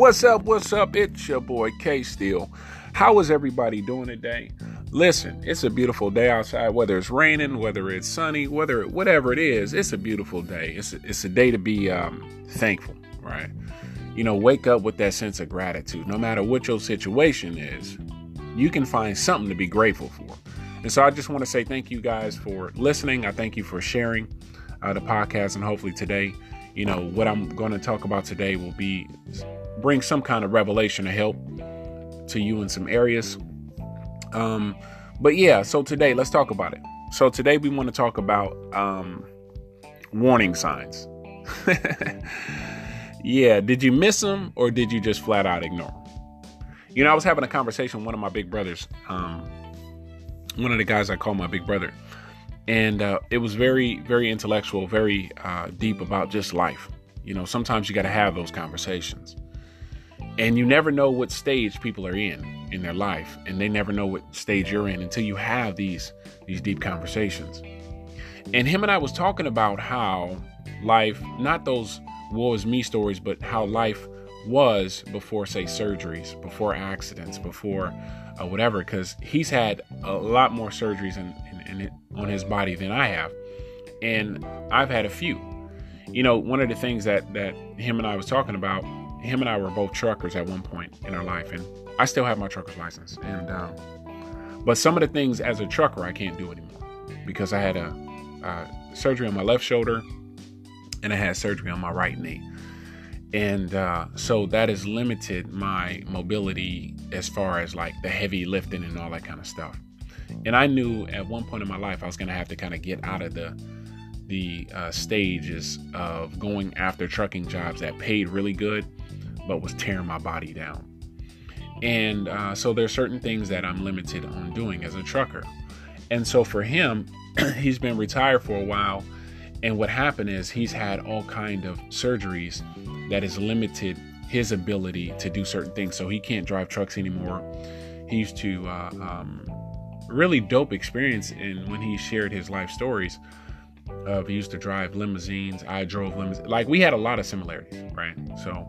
What's up? What's up? It's your boy K Steel. How is everybody doing today? Listen, it's a beautiful day outside. Whether it's raining, whether it's sunny, whether whatever it is, it's a beautiful day. It's a, it's a day to be um, thankful, right? You know, wake up with that sense of gratitude. No matter what your situation is, you can find something to be grateful for. And so I just want to say thank you guys for listening. I thank you for sharing uh, the podcast, and hopefully today, you know, what I'm going to talk about today will be bring some kind of revelation to help to you in some areas. Um, but yeah, so today let's talk about it. So today we want to talk about um, warning signs. yeah, did you miss them or did you just flat out ignore them? You know, I was having a conversation with one of my big brothers, um, one of the guys I call my big brother, and uh, it was very, very intellectual, very uh, deep about just life. You know, sometimes you got to have those conversations and you never know what stage people are in in their life and they never know what stage you're in until you have these these deep conversations. And him and i was talking about how life not those was me stories but how life was before say surgeries before accidents before uh, whatever because he's had a lot more surgeries in, in, in, on his body than i have. And i've had a few. You know one of the things that that him and i was talking about him and I were both truckers at one point in our life, and I still have my trucker's license. And um, but some of the things as a trucker I can't do anymore because I had a, a surgery on my left shoulder and I had surgery on my right knee, and uh, so that has limited my mobility as far as like the heavy lifting and all that kind of stuff. And I knew at one point in my life I was gonna have to kind of get out of the the uh, stages of going after trucking jobs that paid really good but was tearing my body down. And uh, so there's certain things that I'm limited on doing as a trucker. And so for him, he's been retired for a while. And what happened is he's had all kind of surgeries that has limited his ability to do certain things. So he can't drive trucks anymore. He used to uh, um, really dope experience And when he shared his life stories. Of he used to drive limousines. I drove limousines. Like we had a lot of similarities, right? So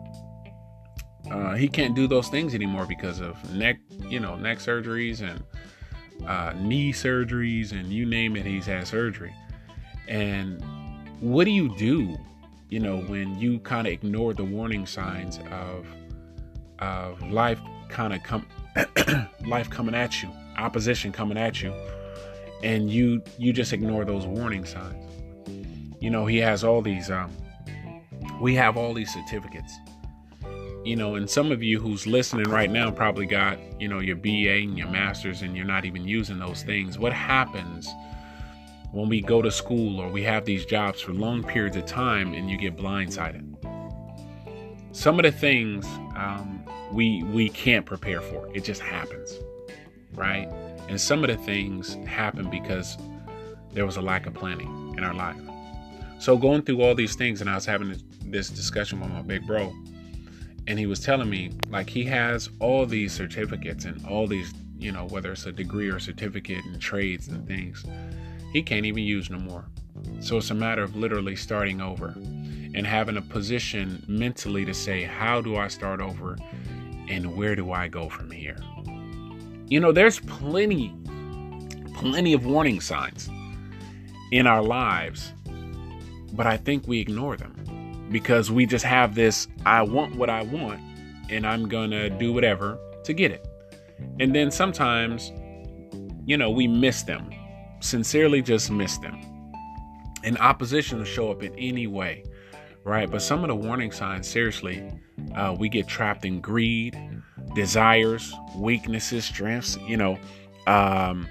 uh, he can't do those things anymore because of neck, you know, neck surgeries and uh, knee surgeries and you name it, he's had surgery. And what do you do, you know, when you kind of ignore the warning signs of of life kind of come life coming at you, opposition coming at you, and you you just ignore those warning signs. You know, he has all these um, we have all these certificates you know, and some of you who's listening right now probably got, you know, your BA and your master's and you're not even using those things. What happens when we go to school or we have these jobs for long periods of time and you get blindsided? Some of the things um, we we can't prepare for. It just happens, right? And some of the things happen because there was a lack of planning in our life. So going through all these things, and I was having this discussion with my big bro and he was telling me like he has all these certificates and all these you know whether it's a degree or certificate and trades and things he can't even use no more. So it's a matter of literally starting over and having a position mentally to say how do i start over and where do i go from here? You know there's plenty plenty of warning signs in our lives but i think we ignore them because we just have this I want what I want and I'm to do whatever to get it. And then sometimes, you know, we miss them, sincerely just miss them. And opposition will show up in any way, right? But some of the warning signs, seriously, uh, we get trapped in greed, desires, weaknesses, strengths, you know, um,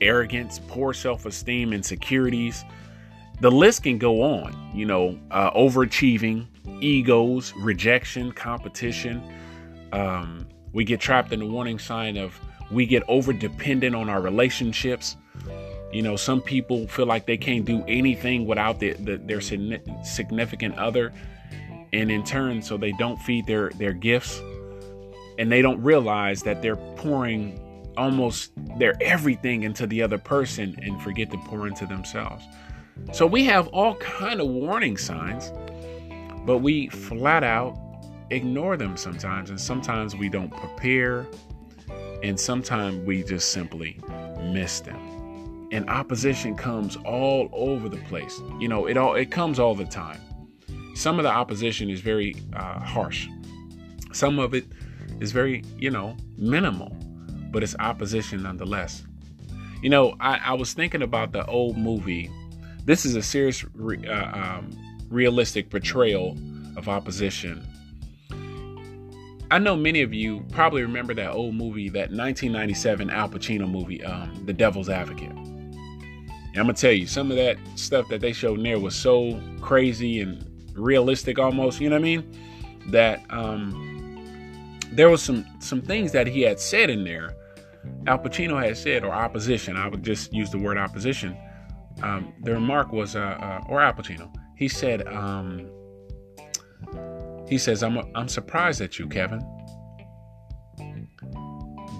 arrogance, poor self esteem, insecurities the list can go on, you know, uh, overachieving, egos, rejection, competition. Um, we get trapped in the warning sign of we get over dependent on our relationships. You know, some people feel like they can't do anything without the, the, their significant other, and in turn, so they don't feed their their gifts, and they don't realize that they're pouring almost their everything into the other person and forget to pour into themselves. So we have all kind of warning signs, but we flat out ignore them sometimes. And sometimes we don't prepare. And sometimes we just simply miss them. And opposition comes all over the place. You know, it all it comes all the time. Some of the opposition is very uh, harsh. Some of it is very, you know, minimal, but it's opposition nonetheless. You know, I, I was thinking about the old movie. This is a serious, re, uh, um, realistic portrayal of opposition. I know many of you probably remember that old movie, that 1997 Al Pacino movie, um, The Devil's Advocate. And I'm gonna tell you, some of that stuff that they showed in there was so crazy and realistic, almost. You know what I mean? That um, there was some some things that he had said in there. Al Pacino had said, or opposition. I would just use the word opposition. Um, the remark was, uh, uh, or Al Pacino. He said, um, he says, I'm, I'm surprised at you, Kevin.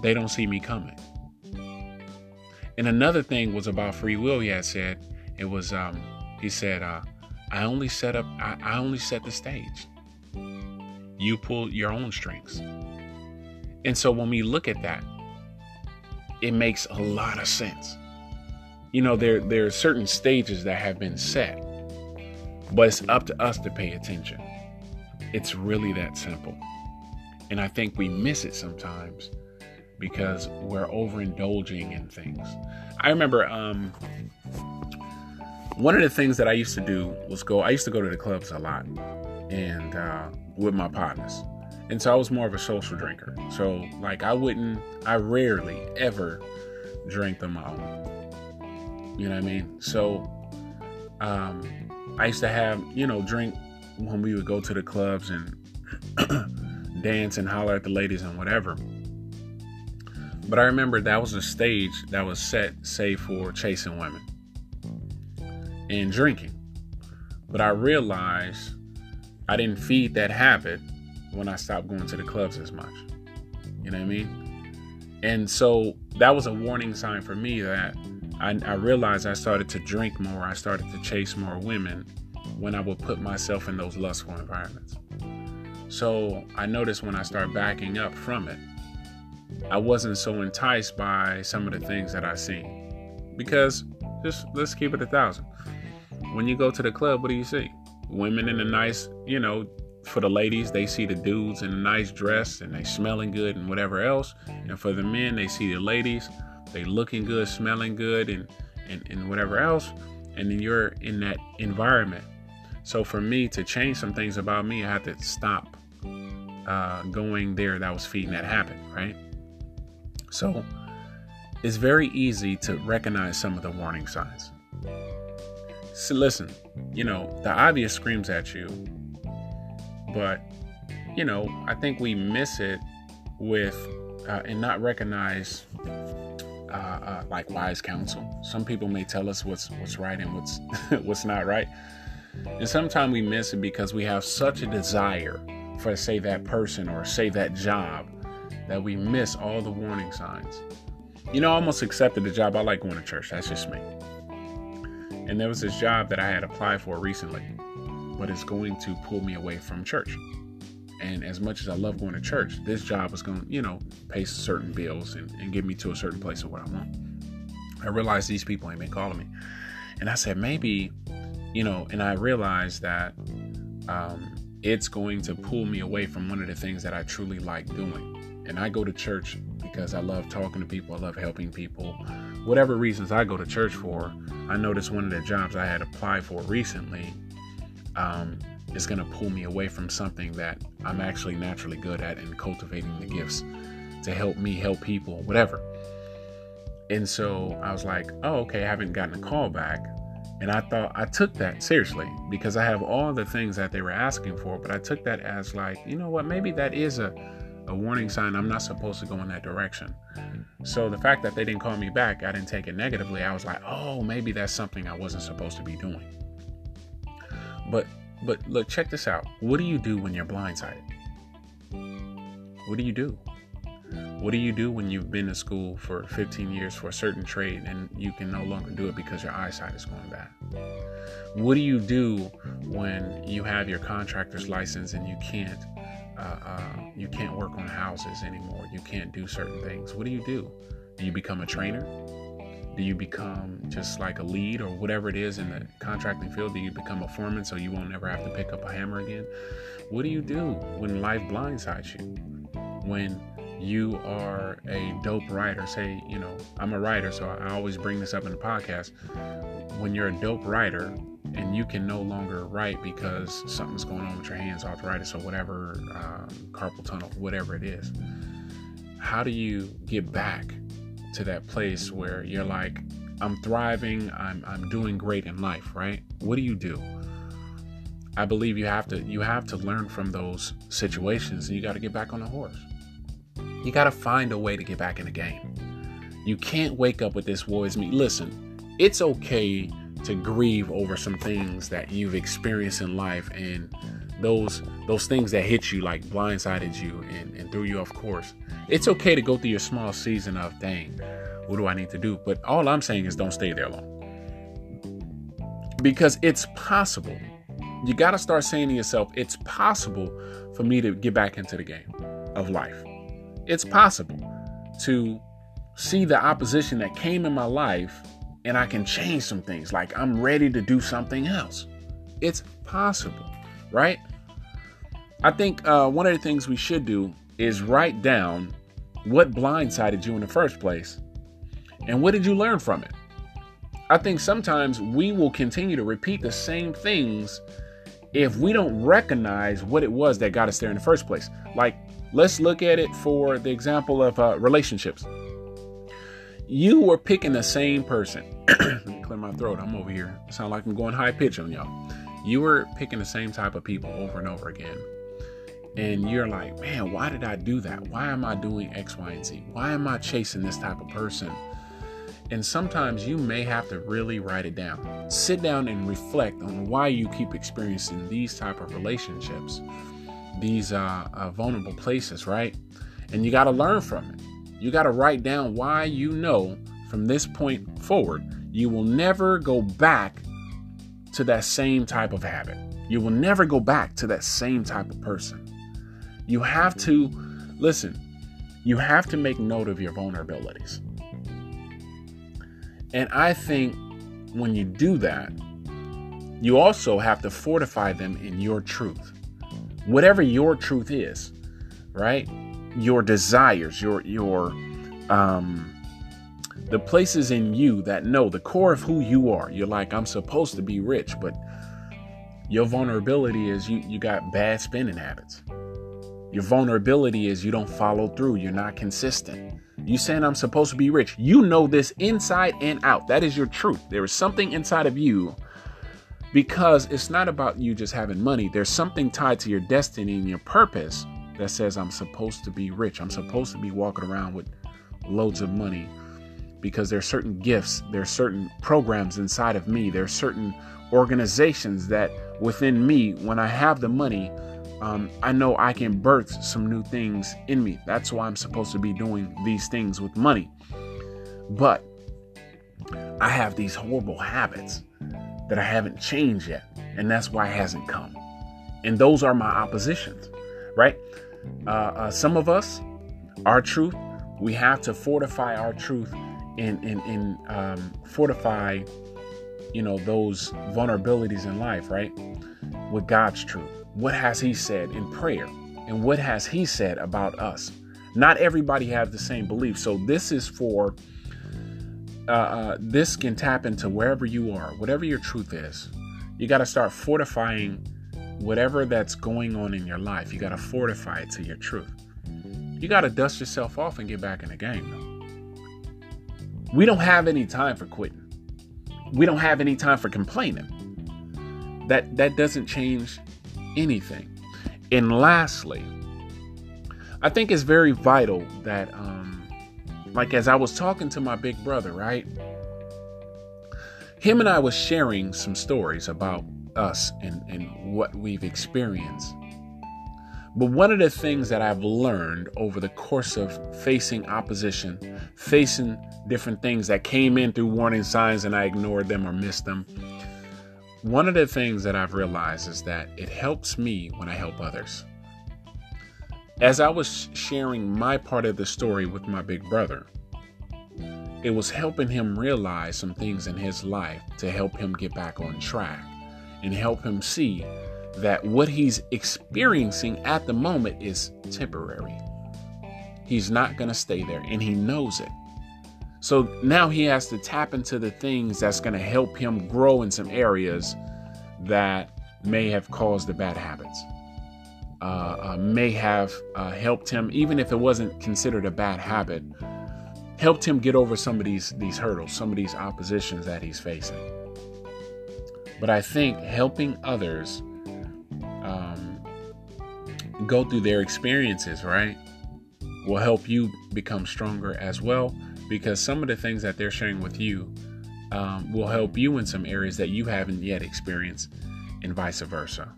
They don't see me coming. And another thing was about free will. He had said, it was, um, he said, uh, I only set up, I, I only set the stage. You pull your own strings. And so when we look at that, it makes a lot of sense. You know, there there are certain stages that have been set, but it's up to us to pay attention. It's really that simple. And I think we miss it sometimes because we're overindulging in things. I remember um, one of the things that I used to do was go, I used to go to the clubs a lot and uh, with my partners. And so I was more of a social drinker. So, like, I wouldn't, I rarely ever drink them all. You know what I mean? So, um, I used to have, you know, drink when we would go to the clubs and dance and holler at the ladies and whatever. But I remember that was a stage that was set, say, for chasing women and drinking. But I realized I didn't feed that habit when I stopped going to the clubs as much. You know what I mean? And so that was a warning sign for me that I, I realized I started to drink more, I started to chase more women when I would put myself in those lustful environments. So I noticed when I started backing up from it, I wasn't so enticed by some of the things that I seen. Because just let's keep it a thousand. When you go to the club, what do you see? Women in a nice, you know, for the ladies, they see the dudes in a nice dress and they smelling good and whatever else. And for the men, they see the ladies, they looking good, smelling good, and, and, and whatever else. And then you're in that environment so for me to change some things about me, I had to stop uh, going there that was feeding that habit, right? So it's very easy to recognize some of the warning signs. So listen, you know, the obvious screams at you, but you know, I think we miss it with uh, and not recognize uh, uh, like wise counsel. Some people may tell us what's what's right and what's what's not right. And sometimes we miss it because we have such a desire for, say, that person or, say, that job that we miss all the warning signs. You know, I almost accepted the job. I like going to church. That's just me. And there was this job that I had applied for recently, but it's going to pull me away from church. And as much as I love going to church, this job is going to, you know, pay certain bills and, and get me to a certain place of what I want. I realized these people ain't been calling me. And I said, maybe you know, and I realized that um, it's going to pull me away from one of the things that I truly like doing. And I go to church because I love talking to people, I love helping people. Whatever reasons I go to church for, I noticed one of the jobs I had applied for recently um, is going to pull me away from something that I'm actually naturally good at and cultivating the gifts to help me help people, whatever. And so I was like, oh, okay, I haven't gotten a call back. And I thought I took that seriously because I have all the things that they were asking for, but I took that as like, you know what, maybe that is a, a warning sign I'm not supposed to go in that direction. So the fact that they didn't call me back, I didn't take it negatively. I was like, oh, maybe that's something I wasn't supposed to be doing. But but look, check this out. What do you do when you're blindsided? What do you do? What do you do when you've been in school for 15 years for a certain trade and you can no longer do it because your eyesight is going bad? What do you do when you have your contractor's license and you can't uh, uh, you can't work on houses anymore. You can't do certain things. What do you do? Do you become a trainer? Do you become just like a lead or whatever it is in the contracting field? Do you become a foreman so you won't ever have to pick up a hammer again? What do you do when life blindsides you? When you are a dope writer, say, you know, I'm a writer, so I always bring this up in the podcast. When you're a dope writer and you can no longer write because something's going on with your hands, arthritis or whatever, um, carpal tunnel, whatever it is, how do you get back to that place where you're like, I'm thriving, I'm I'm doing great in life, right? What do you do? I believe you have to you have to learn from those situations and you got to get back on the horse. You got to find a way to get back in the game. You can't wake up with this woe me. Listen, it's okay to grieve over some things that you've experienced in life and those those things that hit you like blindsided you and, and threw you off course. It's okay to go through your small season of dang, what do I need to do? But all I'm saying is don't stay there long. Because it's possible. You got to start saying to yourself, it's possible for me to get back into the game of life. It's possible to see the opposition that came in my life and I can change some things. Like I'm ready to do something else. It's possible, right? I think uh, one of the things we should do is write down what blindsided you in the first place and what did you learn from it. I think sometimes we will continue to repeat the same things if we don't recognize what it was that got us there in the first place. Like, let's look at it for the example of uh, relationships. You were picking the same person. Let me clear my throat. I'm over here. sound like I'm going high pitch on y'all. You were picking the same type of people over and over again and you're like, man, why did I do that? Why am I doing X, Y, and Z? Why am I chasing this type of person? And sometimes you may have to really write it down. Sit down and reflect on why you keep experiencing these type of relationships, these uh, uh, vulnerable places, right? And you got to learn from it. You got to write down why you know from this point forward you will never go back to that same type of habit. You will never go back to that same type of person. You have to, listen, you have to make note of your vulnerabilities. And I think when you do that, you also have to fortify them in your truth. Whatever your truth is, right? Your desires, your your um the places in you that know the core of who you are. You're like, I'm supposed to be rich, but your vulnerability is you you got bad spending habits. Your vulnerability is you don't follow through, you're not consistent. You saying I'm supposed to be rich. You know this inside and out. That is your truth. There is something inside of you because it's not about you just having money. There's something tied to your destiny and your purpose that says I'm supposed to be rich. I'm supposed to be walking around with loads of money because there's certain gifts, there's certain programs inside of me, there's certain organizations that within me when I have the money um, I know I can birth some new things in me. That's why I'm supposed to be doing these things with money. But I have these horrible habits that I haven't changed yet. And that's why it hasn't come. And those are my oppositions, right? Uh, uh, some of us, our truth, we have to fortify our truth and, and, and um, fortify, you know, those vulnerabilities in life, right? With God's truth what has he said in prayer? And what has he said about us? Not everybody has the same belief. So this is for uh, uh, this can tap into wherever you are whatever your truth is. You got to start fortifying whatever that's going on in your life. You got to fortify it to your truth. You got to dust yourself off and get back in the game we don't have any time for quitting. We don't have any time for complaining. That that doesn't change anything. And lastly, I think it's very vital that, um, like, as I was talking to my big brother, right? Him and I was sharing some stories about us and, and what we've experienced. But one of the things that I've learned over the course of facing opposition, facing different things that came in through warning signs and I ignored them or missed them, one of the things that I've realized is that it helps me when I help others. as I was sharing my part of the story with my big brother, it was helping him realize some things in his life to help him get back on track and help him see that what he's experiencing at the moment is temporary. He's not going to stay there, and he knows it. So now he has to tap into the things that's going to help him grow in some areas that may have caused the bad habits, uh, uh, may have uh, helped him, even if it wasn't considered a bad habit, helped him get over some of these these hurdles, some of these oppositions that he's facing. But I think helping others um, go through their experiences, right, will help you become stronger as well. Because some of the things that they're sharing with you um, will help you in some areas that you haven't yet experienced, and vice versa.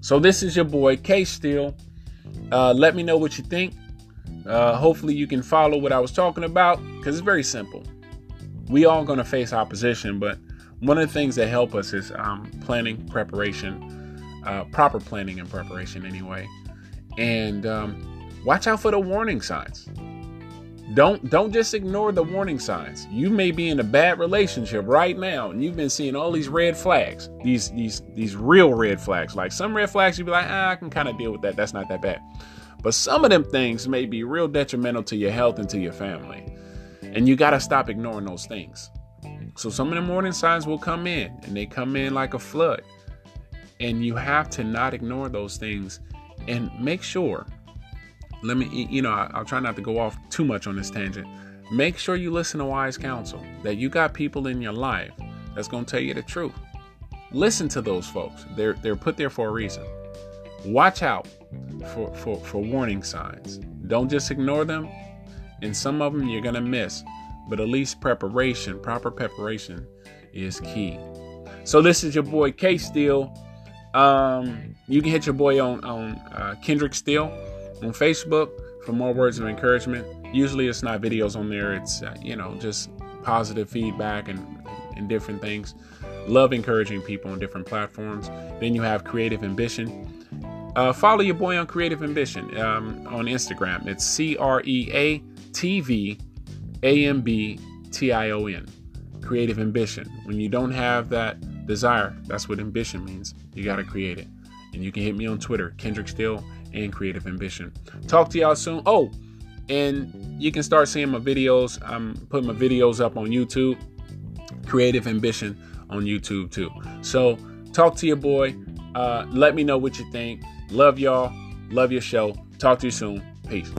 So this is your boy K Steel. Uh, let me know what you think. Uh, hopefully, you can follow what I was talking about because it's very simple. We all going to face opposition, but one of the things that help us is um, planning, preparation, uh, proper planning and preparation, anyway. And um, watch out for the warning signs. Don't don't just ignore the warning signs. You may be in a bad relationship right now, and you've been seeing all these red flags, these these these real red flags. Like some red flags, you'd be like, ah, I can kind of deal with that. That's not that bad. But some of them things may be real detrimental to your health and to your family. And you got to stop ignoring those things. So some of the warning signs will come in and they come in like a flood. And you have to not ignore those things and make sure. Let me, you know, I'll try not to go off too much on this tangent. Make sure you listen to wise counsel, that you got people in your life that's going to tell you the truth. Listen to those folks. They're, they're put there for a reason. Watch out for, for, for warning signs. Don't just ignore them. And some of them you're going to miss. But at least preparation, proper preparation is key. So this is your boy K Steel. Um, you can hit your boy on on uh, Kendrick Steel on Facebook for more words of encouragement. Usually it's not videos on there. It's uh, you know just positive feedback and and different things. Love encouraging people on different platforms. Then you have Creative Ambition. Uh, follow your boy on Creative Ambition um, on Instagram. It's C R E A T V A M B T I O N. Creative Ambition. When you don't have that desire, that's what ambition means. You got to create it. And you can hit me on Twitter, Kendrick Steele and Creative Ambition. Talk to y'all soon. Oh, and you can start seeing my videos. I'm putting my videos up on YouTube, Creative Ambition on YouTube too. So talk to your boy. Uh, let me know what you think. Love y'all. Love your show. Talk to you soon. Peace.